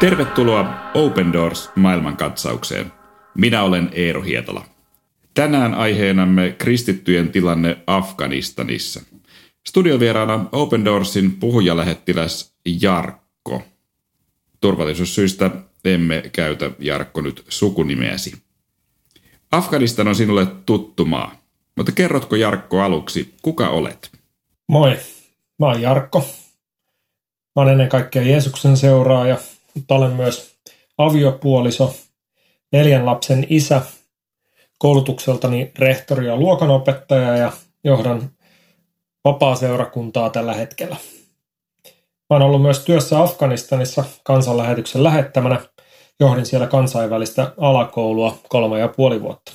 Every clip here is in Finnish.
Tervetuloa Open Doors maailmankatsaukseen. Minä olen Eero Hietola. Tänään aiheenamme kristittyjen tilanne Afganistanissa. Studiovieraana Open Doorsin puhujalähettiläs Jarkko. Turvallisuussyistä emme käytä Jarkko nyt sukunimeäsi. Afganistan on sinulle tuttu maa, mutta kerrotko Jarkko aluksi, kuka olet? Moi, mä oon Jarkko. Mä olen ennen kaikkea Jeesuksen seuraaja, mutta olen myös aviopuoliso, neljän lapsen isä, koulutukseltani rehtori ja luokanopettaja ja johdan vapaa-seurakuntaa tällä hetkellä. Olen ollut myös työssä Afganistanissa kansanlähetyksen lähettämänä. Johdin siellä kansainvälistä alakoulua kolme ja puoli vuotta.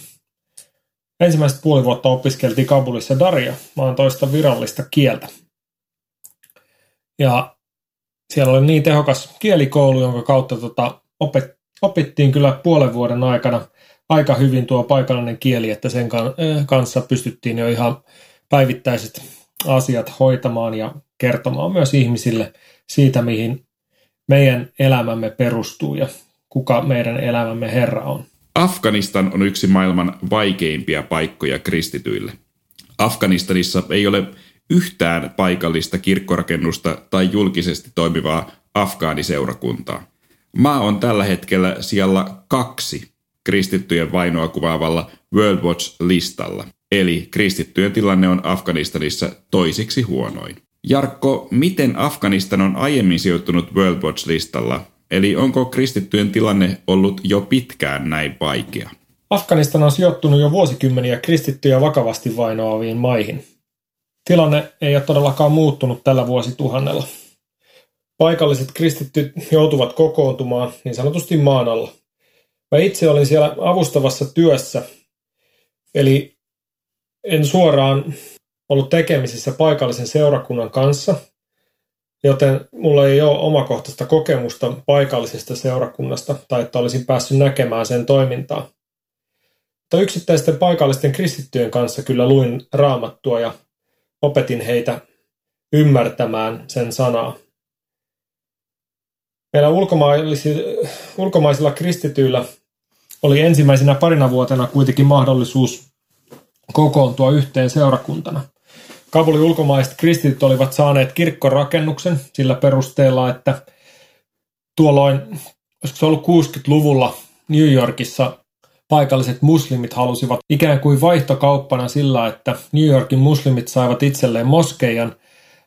Ensimmäiset puoli vuotta opiskeltiin Kabulissa Daria, maan toista virallista kieltä. Ja siellä oli niin tehokas kielikoulu, jonka kautta tota, opet, opittiin kyllä puolen vuoden aikana aika hyvin tuo paikallinen kieli, että sen kanssa pystyttiin jo ihan päivittäiset asiat hoitamaan ja kertomaan myös ihmisille siitä, mihin meidän elämämme perustuu ja kuka meidän elämämme Herra on. Afganistan on yksi maailman vaikeimpia paikkoja kristityille. Afganistanissa ei ole yhtään paikallista kirkkorakennusta tai julkisesti toimivaa afgaaniseurakuntaa. Maa on tällä hetkellä siellä kaksi kristittyjen vainoa kuvaavalla World Watch-listalla. Eli kristittyjen tilanne on Afganistanissa toisiksi huonoin. Jarkko, miten Afganistan on aiemmin sijoittunut World Watch-listalla? Eli onko kristittyjen tilanne ollut jo pitkään näin vaikea? Afganistan on sijoittunut jo vuosikymmeniä kristittyjä vakavasti vainoaviin maihin. Tilanne ei ole todellakaan muuttunut tällä vuosituhannella. Paikalliset kristittyt joutuvat kokoontumaan niin sanotusti maan alla. Mä itse olin siellä avustavassa työssä, eli en suoraan ollut tekemisissä paikallisen seurakunnan kanssa, joten mulla ei ole omakohtaista kokemusta paikallisesta seurakunnasta tai että olisin päässyt näkemään sen toimintaa. Mutta yksittäisten paikallisten kristittyjen kanssa kyllä luin raamattua ja opetin heitä ymmärtämään sen sanaa. Meillä ulkomaisilla, kristityillä oli ensimmäisenä parina vuotena kuitenkin mahdollisuus kokoontua yhteen seurakuntana. Kabulin ulkomaiset kristityt olivat saaneet kirkkorakennuksen sillä perusteella, että tuolloin, olisiko se ollut 60-luvulla New Yorkissa paikalliset muslimit halusivat ikään kuin vaihtokauppana sillä, että New Yorkin muslimit saivat itselleen moskeijan,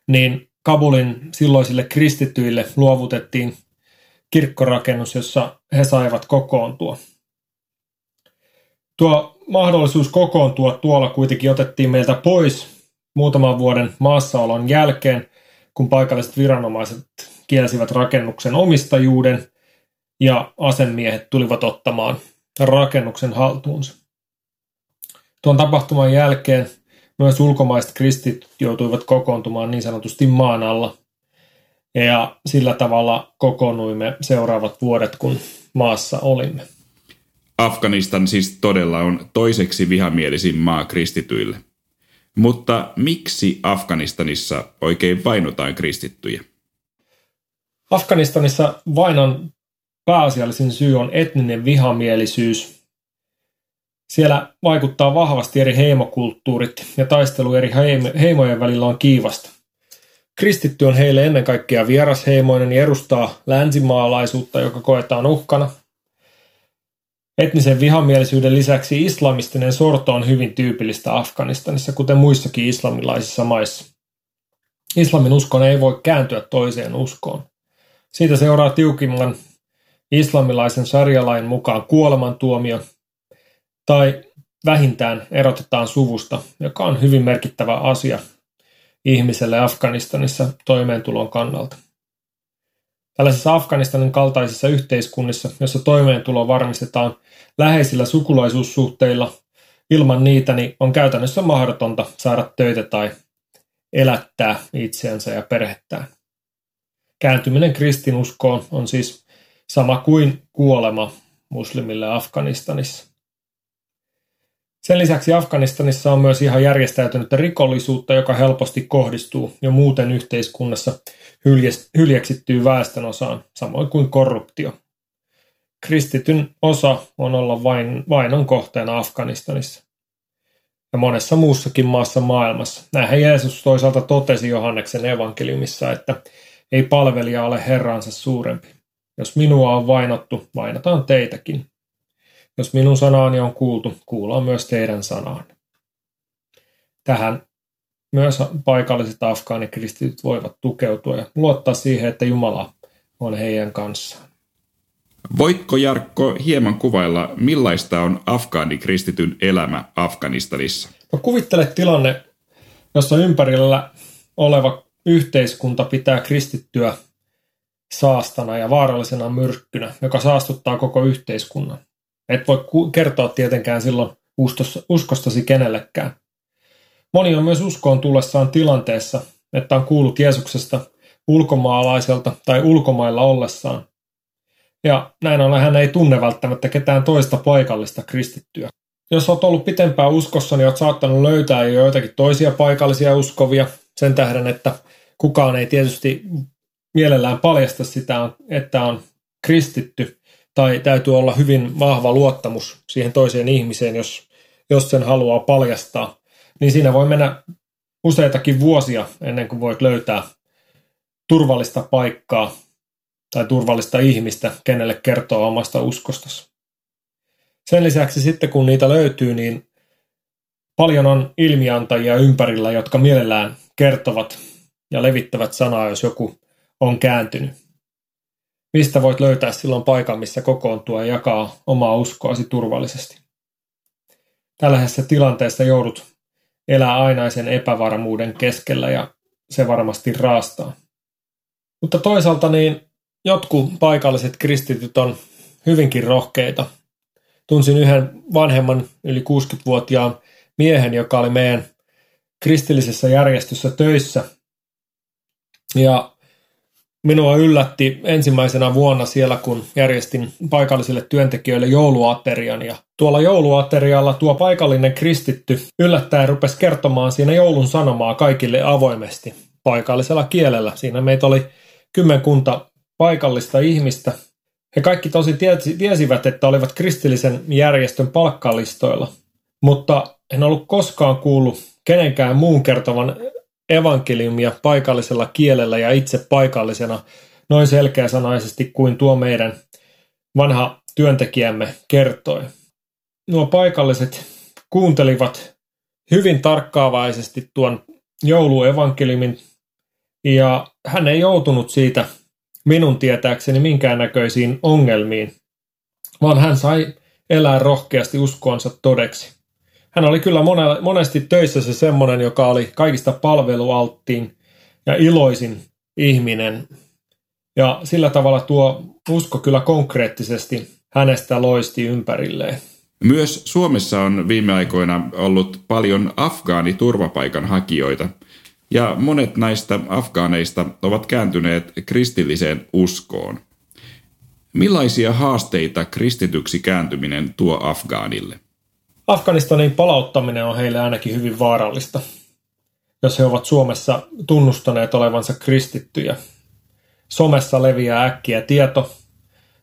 niin Kabulin silloisille kristityille luovutettiin kirkkorakennus, jossa he saivat kokoontua. Tuo mahdollisuus kokoontua tuolla kuitenkin otettiin meiltä pois muutaman vuoden maassaolon jälkeen, kun paikalliset viranomaiset kielsivät rakennuksen omistajuuden ja asemiehet tulivat ottamaan rakennuksen haltuunsa. Tuon tapahtuman jälkeen myös ulkomaiset kristit joutuivat kokoontumaan niin sanotusti maan alla. Ja sillä tavalla kokoonnuimme seuraavat vuodet, kun maassa olimme. Afganistan siis todella on toiseksi vihamielisin maa kristityille. Mutta miksi Afganistanissa oikein vainotaan kristittyjä? Afganistanissa vainon pääasiallisin syy on etninen vihamielisyys. Siellä vaikuttaa vahvasti eri heimokulttuurit ja taistelu eri heimojen välillä on kiivasta. Kristitty on heille ennen kaikkea vierasheimoinen ja edustaa länsimaalaisuutta, joka koetaan uhkana. Etnisen vihamielisyyden lisäksi islamistinen sorto on hyvin tyypillistä Afganistanissa, kuten muissakin islamilaisissa maissa. Islamin uskon ei voi kääntyä toiseen uskoon. Siitä seuraa tiukimman islamilaisen sarjalain mukaan kuolemantuomio tai vähintään erotetaan suvusta, joka on hyvin merkittävä asia ihmiselle Afganistanissa toimeentulon kannalta. Tällaisissa Afganistanin kaltaisissa yhteiskunnissa, jossa toimeentulo varmistetaan läheisillä sukulaisuussuhteilla, ilman niitä niin on käytännössä mahdotonta saada töitä tai elättää itseänsä ja perhettään. Kääntyminen kristinuskoon on siis sama kuin kuolema muslimille Afganistanissa. Sen lisäksi Afganistanissa on myös ihan järjestäytynyttä rikollisuutta, joka helposti kohdistuu jo muuten yhteiskunnassa hyljeksittyy väestön osaan, samoin kuin korruptio. Kristityn osa on olla vain, vainon kohteena Afganistanissa ja monessa muussakin maassa maailmassa. Näinhän Jeesus toisaalta totesi Johanneksen evankeliumissa, että ei palvelija ole Herransa suurempi. Jos minua on vainottu, vainotaan teitäkin. Jos minun sanaani on kuultu, kuullaan myös teidän sanaan. Tähän myös paikalliset afgaanikristityt voivat tukeutua ja luottaa siihen, että Jumala on heidän kanssaan. Voitko Jarkko hieman kuvailla, millaista on afgaanikristityn elämä Afganistanissa? No kuvittele tilanne, jossa ympärillä oleva yhteiskunta pitää kristittyä saastana ja vaarallisena myrkkynä, joka saastuttaa koko yhteiskunnan. Et voi kertoa tietenkään silloin uskostasi kenellekään. Moni on myös uskoon tullessaan tilanteessa, että on kuullut Jeesuksesta ulkomaalaiselta tai ulkomailla ollessaan. Ja näin ollen hän ei tunne välttämättä ketään toista paikallista kristittyä. Jos olet ollut pitempään uskossa, niin olet saattanut löytää jo joitakin toisia paikallisia uskovia sen tähden, että kukaan ei tietysti mielellään paljasta sitä, että on kristitty, tai täytyy olla hyvin vahva luottamus siihen toiseen ihmiseen, jos, jos sen haluaa paljastaa. Niin siinä voi mennä useitakin vuosia ennen kuin voit löytää turvallista paikkaa tai turvallista ihmistä, kenelle kertoo omasta uskostasi. Sen lisäksi sitten kun niitä löytyy, niin paljon on ilmiantajia ympärillä, jotka mielellään kertovat ja levittävät sanaa, jos joku on kääntynyt. Mistä voit löytää silloin paikan, missä kokoontua ja jakaa omaa uskoasi turvallisesti? Tällaisessa tilanteessa joudut elää ainaisen epävarmuuden keskellä ja se varmasti raastaa. Mutta toisaalta niin jotkut paikalliset kristityt on hyvinkin rohkeita. Tunsin yhden vanhemman yli 60-vuotiaan miehen, joka oli meidän kristillisessä järjestössä töissä. Ja minua yllätti ensimmäisenä vuonna siellä, kun järjestin paikallisille työntekijöille jouluaterian. Ja tuolla jouluaterialla tuo paikallinen kristitty yllättäen rupesi kertomaan siinä joulun sanomaa kaikille avoimesti paikallisella kielellä. Siinä meitä oli kymmenkunta paikallista ihmistä. He kaikki tosi tiesivät, että olivat kristillisen järjestön palkkalistoilla, mutta en ollut koskaan kuullut kenenkään muun kertovan evankeliumia paikallisella kielellä ja itse paikallisena noin selkeäsanaisesti kuin tuo meidän vanha työntekijämme kertoi. Nuo paikalliset kuuntelivat hyvin tarkkaavaisesti tuon jouluevankeliumin ja hän ei joutunut siitä minun tietääkseni minkäännäköisiin ongelmiin, vaan hän sai elää rohkeasti uskoonsa todeksi. Hän oli kyllä monesti töissä se semmoinen, joka oli kaikista palvelualttiin ja iloisin ihminen. Ja sillä tavalla tuo usko kyllä konkreettisesti hänestä loisti ympärilleen. Myös Suomessa on viime aikoina ollut paljon afgaani turvapaikanhakijoita – ja monet näistä afgaaneista ovat kääntyneet kristilliseen uskoon. Millaisia haasteita kristityksi kääntyminen tuo Afgaanille? Afganistanin palauttaminen on heille ainakin hyvin vaarallista, jos he ovat Suomessa tunnustaneet olevansa kristittyjä. Somessa leviää äkkiä tieto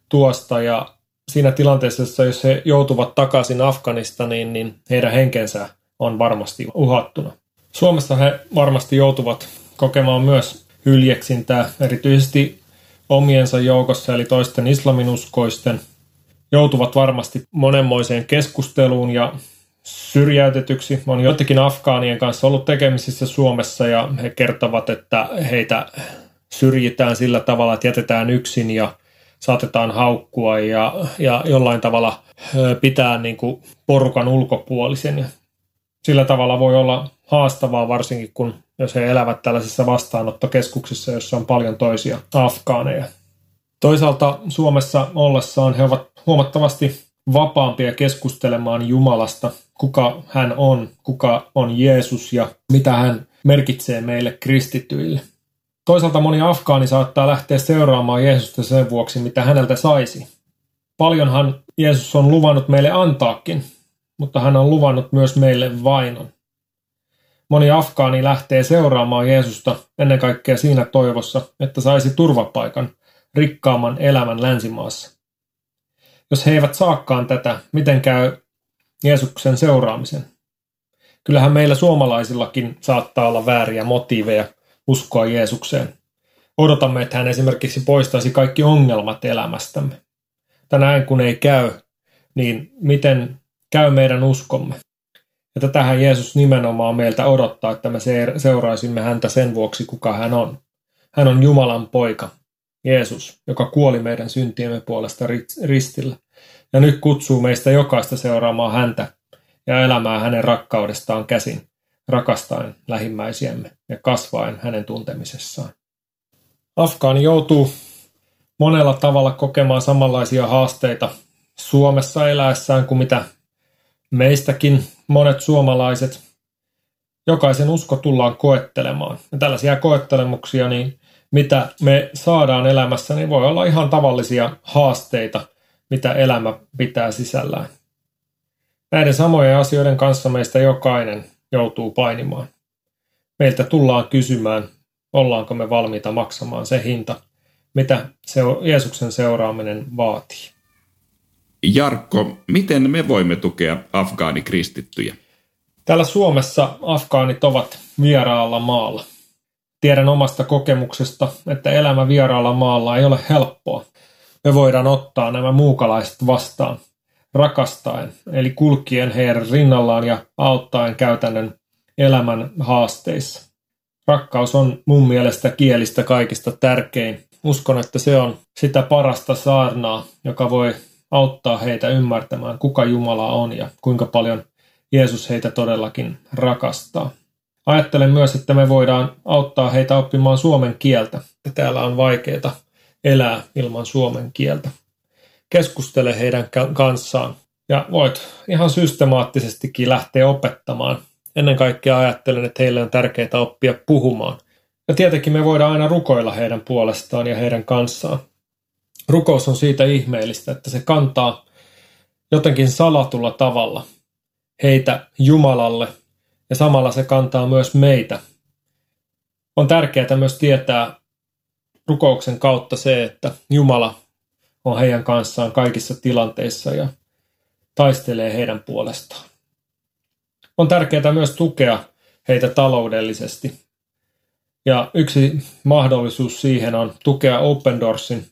tuosta ja siinä tilanteessa, jos he joutuvat takaisin Afganistaniin, niin heidän henkensä on varmasti uhattuna. Suomessa he varmasti joutuvat kokemaan myös hyljeksintää, erityisesti omiensa joukossa, eli toisten islaminuskoisten, joutuvat varmasti monenmoiseen keskusteluun ja syrjäytetyksi. On jotenkin afgaanien kanssa ollut tekemisissä Suomessa ja he kertovat, että heitä syrjitään sillä tavalla, että jätetään yksin ja saatetaan haukkua ja, ja jollain tavalla pitää niin kuin porukan ulkopuolisen sillä tavalla voi olla haastavaa varsinkin, kun jos he elävät tällaisissa vastaanottokeskuksissa, joissa on paljon toisia afgaaneja. Toisaalta Suomessa ollessaan he ovat huomattavasti vapaampia keskustelemaan Jumalasta, kuka hän on, kuka on Jeesus ja mitä hän merkitsee meille kristityille. Toisaalta moni afgaani saattaa lähteä seuraamaan Jeesusta sen vuoksi, mitä häneltä saisi. Paljonhan Jeesus on luvannut meille antaakin, mutta hän on luvannut myös meille vainon. Moni afgaani lähtee seuraamaan Jeesusta ennen kaikkea siinä toivossa, että saisi turvapaikan rikkaamman elämän länsimaassa. Jos he eivät saakaan tätä, miten käy Jeesuksen seuraamisen? Kyllähän meillä suomalaisillakin saattaa olla vääriä motiiveja uskoa Jeesukseen. Odotamme, että hän esimerkiksi poistaisi kaikki ongelmat elämästämme. Tänään kun ei käy, niin miten käy meidän uskomme? Ja tätähän Jeesus nimenomaan meiltä odottaa, että me seuraisimme häntä sen vuoksi, kuka hän on. Hän on Jumalan poika, Jeesus, joka kuoli meidän syntiemme puolesta ristillä. Ja nyt kutsuu meistä jokaista seuraamaan häntä ja elämään hänen rakkaudestaan käsin, rakastaen lähimmäisiämme ja kasvaen hänen tuntemisessaan. Afgaani joutuu monella tavalla kokemaan samanlaisia haasteita Suomessa eläessään kuin mitä meistäkin monet suomalaiset. Jokaisen usko tullaan koettelemaan. Ja tällaisia koettelemuksia, niin mitä me saadaan elämässä, niin voi olla ihan tavallisia haasteita, mitä elämä pitää sisällään. Näiden samojen asioiden kanssa meistä jokainen joutuu painimaan. Meiltä tullaan kysymään, ollaanko me valmiita maksamaan se hinta, mitä se Jeesuksen seuraaminen vaatii. Jarkko, miten me voimme tukea afgaanikristittyjä? Täällä Suomessa afgaanit ovat vieraalla maalla. Tiedän omasta kokemuksesta, että elämä vieraalla maalla ei ole helppoa. Me voidaan ottaa nämä muukalaiset vastaan rakastaen, eli kulkien heidän rinnallaan ja auttaen käytännön elämän haasteissa. Rakkaus on mun mielestä kielistä kaikista tärkein. Uskon, että se on sitä parasta saarnaa, joka voi auttaa heitä ymmärtämään, kuka Jumala on ja kuinka paljon Jeesus heitä todellakin rakastaa. Ajattelen myös, että me voidaan auttaa heitä oppimaan suomen kieltä. Täällä on vaikeaa elää ilman suomen kieltä. Keskustele heidän kanssaan ja voit ihan systemaattisestikin lähteä opettamaan. Ennen kaikkea ajattelen, että heille on tärkeää oppia puhumaan. Ja tietenkin me voidaan aina rukoilla heidän puolestaan ja heidän kanssaan. Rukous on siitä ihmeellistä, että se kantaa jotenkin salatulla tavalla heitä Jumalalle ja samalla se kantaa myös meitä. On tärkeää myös tietää rukouksen kautta se, että Jumala on heidän kanssaan kaikissa tilanteissa ja taistelee heidän puolestaan. On tärkeää myös tukea heitä taloudellisesti. Ja yksi mahdollisuus siihen on tukea Open Doorsin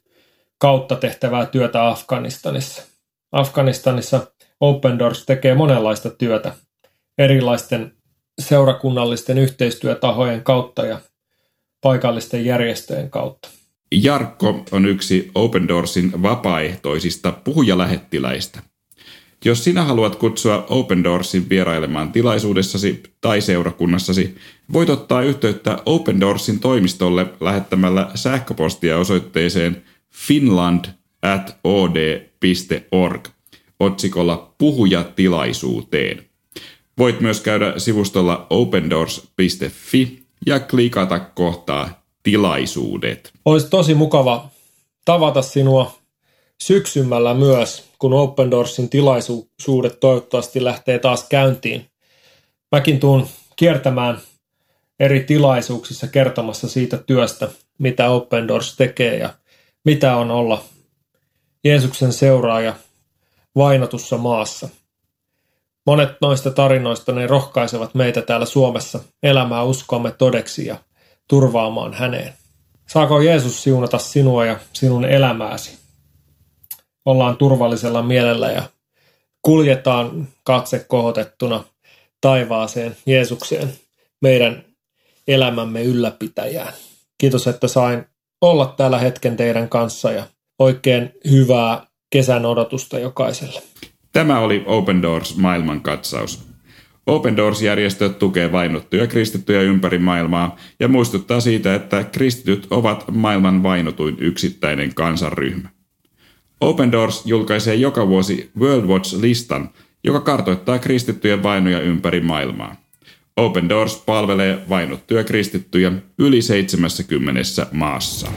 kautta tehtävää työtä Afganistanissa. Afganistanissa Open Doors tekee monenlaista työtä erilaisten seurakunnallisten yhteistyötahojen kautta ja paikallisten järjestöjen kautta. Jarkko on yksi Open Doorsin vapaaehtoisista puhujalähettiläistä. Jos sinä haluat kutsua Open Doorsin vierailemaan tilaisuudessasi tai seurakunnassasi, voit ottaa yhteyttä Open Doorsin toimistolle lähettämällä sähköpostia osoitteeseen finland at od.org otsikolla Puhujatilaisuuteen. Voit myös käydä sivustolla opendoors.fi ja klikata kohtaa tilaisuudet. Olisi tosi mukava tavata sinua syksymällä myös, kun Open Doorsin tilaisuudet toivottavasti lähtee taas käyntiin. Mäkin tuun kiertämään eri tilaisuuksissa kertomassa siitä työstä, mitä Open Doors tekee ja mitä on olla Jeesuksen seuraaja vainotussa maassa. Monet noista tarinoista ne rohkaisevat meitä täällä Suomessa elämää uskoamme todeksi ja turvaamaan häneen. Saako Jeesus siunata sinua ja sinun elämääsi? Ollaan turvallisella mielellä ja kuljetaan katse kohotettuna taivaaseen Jeesukseen, meidän elämämme ylläpitäjään. Kiitos, että sain olla täällä hetken teidän kanssa ja oikein hyvää kesän odotusta jokaiselle. Tämä oli Open Doors maailmankatsaus. Open Doors-järjestö tukee vainottuja kristittyjä ympäri maailmaa ja muistuttaa siitä, että kristityt ovat maailman vainotuin yksittäinen kansanryhmä. Open Doors julkaisee joka vuosi World Watch-listan, joka kartoittaa kristittyjen vainoja ympäri maailmaa. Open Doors palvelee vainottuja kristittyjä yli 70 maassa.